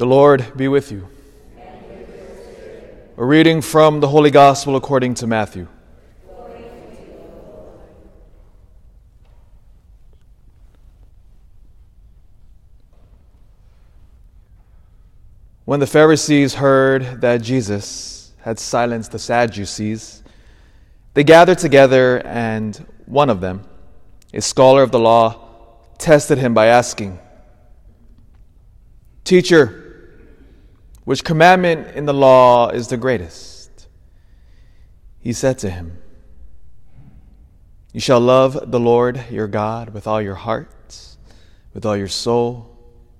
The Lord be with you. A reading from the Holy Gospel according to Matthew. When the Pharisees heard that Jesus had silenced the Sadducees, they gathered together, and one of them, a scholar of the law, tested him by asking, Teacher, which commandment in the law is the greatest? He said to him, You shall love the Lord your God with all your heart, with all your soul,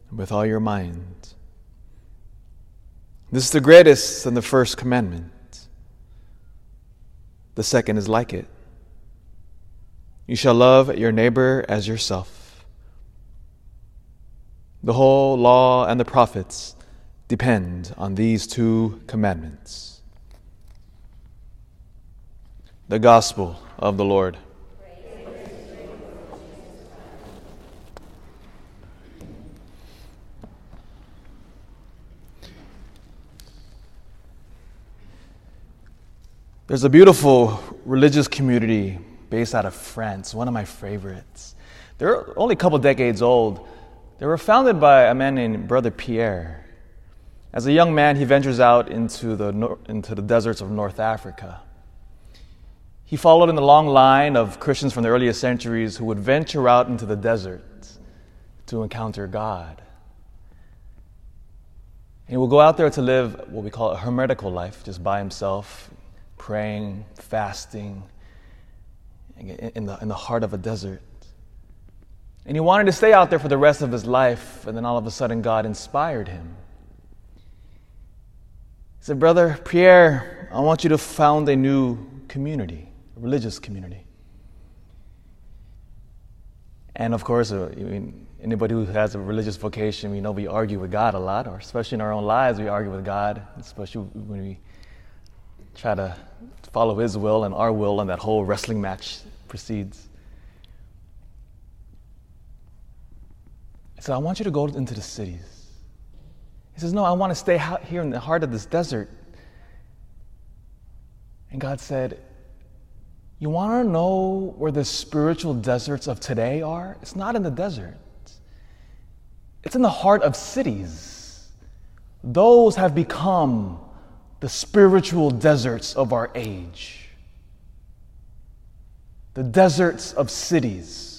and with all your mind. This is the greatest and the first commandment. The second is like it. You shall love your neighbor as yourself. The whole law and the prophets depend on these two commandments. The Gospel of the Lord. There's a beautiful religious community based out of France, one of my favorites. They're only a couple decades old, they were founded by a man named Brother Pierre. As a young man, he ventures out into the, into the deserts of North Africa. He followed in the long line of Christians from the earliest centuries who would venture out into the desert to encounter God. And he will go out there to live what we call a hermetical life, just by himself, praying, fasting, in the, in the heart of a desert. And he wanted to stay out there for the rest of his life, and then all of a sudden, God inspired him. Said, Brother Pierre, I want you to found a new community, a religious community. And of course, uh, I mean, anybody who has a religious vocation, we know we argue with God a lot, or especially in our own lives, we argue with God, especially when we try to follow His will and our will, and that whole wrestling match proceeds. Said, I want you to go into the cities. He says, No, I want to stay here in the heart of this desert. And God said, You want to know where the spiritual deserts of today are? It's not in the desert, it's in the heart of cities. Those have become the spiritual deserts of our age, the deserts of cities.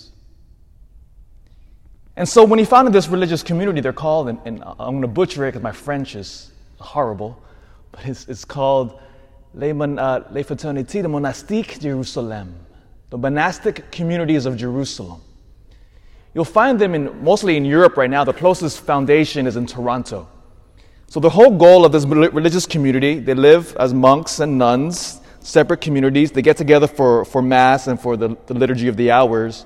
And so when he founded this religious community, they're called, and, and I'm going to butcher it because my French is horrible, but it's, it's called Les, Mon, uh, Les Fraternités de Monastique Jérusalem, the monastic communities of Jerusalem. You'll find them in, mostly in Europe right now. The closest foundation is in Toronto. So the whole goal of this religious community, they live as monks and nuns, separate communities. They get together for, for Mass and for the, the liturgy of the hours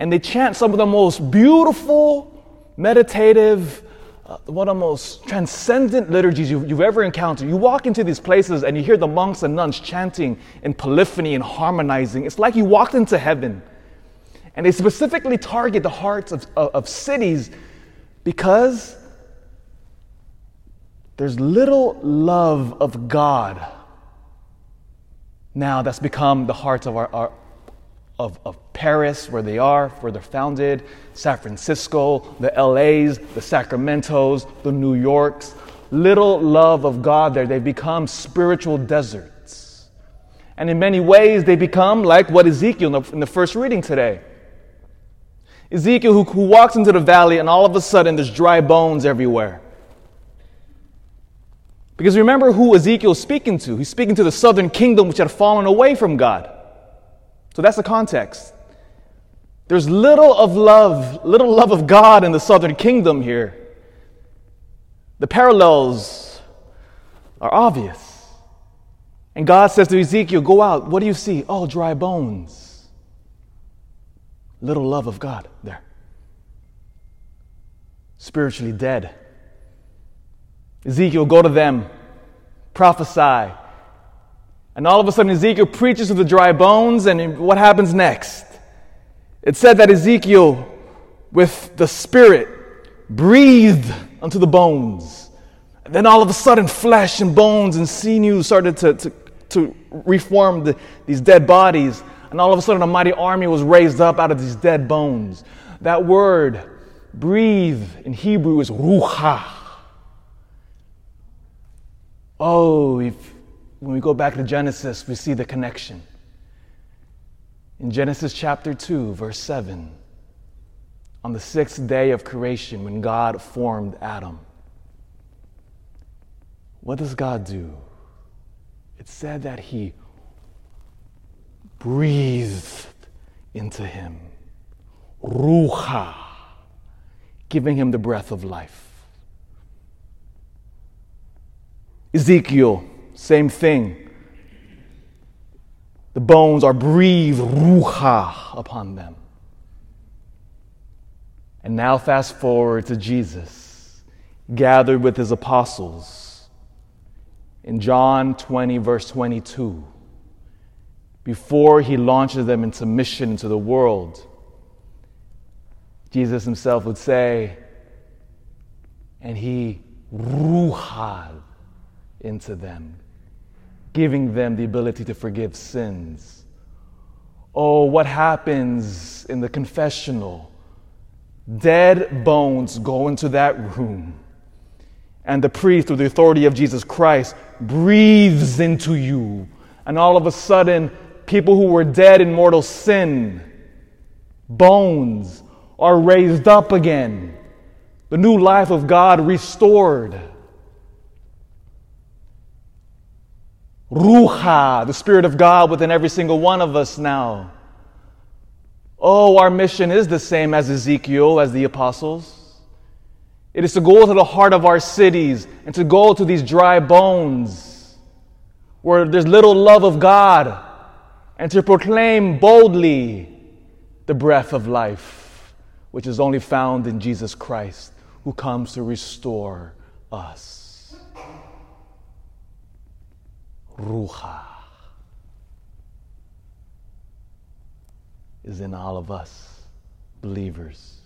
and they chant some of the most beautiful, meditative, uh, one of the most transcendent liturgies you've, you've, ever encountered. You walk into these places and you hear the monks and nuns chanting in polyphony and harmonizing. It's like you walked into heaven. And they specifically target the hearts of, of, of cities because there's little love of God now that's become the hearts of our, our, of, of Paris, where they are, where they're founded, San Francisco, the LAs, the Sacramentos, the New Yorks. Little love of God there. They become spiritual deserts. And in many ways, they become like what Ezekiel in the, in the first reading today. Ezekiel, who, who walks into the valley, and all of a sudden there's dry bones everywhere. Because remember who Ezekiel is speaking to. He's speaking to the southern kingdom which had fallen away from God. So that's the context. There's little of love, little love of God in the southern kingdom here. The parallels are obvious. And God says to Ezekiel, Go out. What do you see? Oh, dry bones. Little love of God there. Spiritually dead. Ezekiel, go to them, prophesy, and all of a sudden, Ezekiel preaches to the dry bones, and what happens next? It said that Ezekiel, with the Spirit, breathed unto the bones. then all of a sudden, flesh and bones and sinews started to, to, to reform the, these dead bodies. And all of a sudden, a mighty army was raised up out of these dead bones. That word, breathe, in Hebrew is ruach. Oh, if, when we go back to Genesis, we see the connection. In Genesis chapter 2, verse 7, on the sixth day of creation, when God formed Adam, what does God do? It said that He breathed into him, Ruach, giving him the breath of life. Ezekiel, same thing. The bones are breathed Ruach upon them. And now, fast forward to Jesus, gathered with his apostles in John 20, verse 22, before he launches them into mission into the world. Jesus himself would say, and he ruhad into them, giving them the ability to forgive sins. Oh, what happens in the confessional? Dead bones go into that room, and the priest, through the authority of Jesus Christ, breathes into you. And all of a sudden, people who were dead in mortal sin, bones, are raised up again. The new life of God restored. Ruach, the Spirit of God within every single one of us now. Oh, our mission is the same as Ezekiel, as the apostles. It is to go to the heart of our cities and to go to these dry bones where there's little love of God and to proclaim boldly the breath of life, which is only found in Jesus Christ, who comes to restore us. Ruach is in all of us, believers.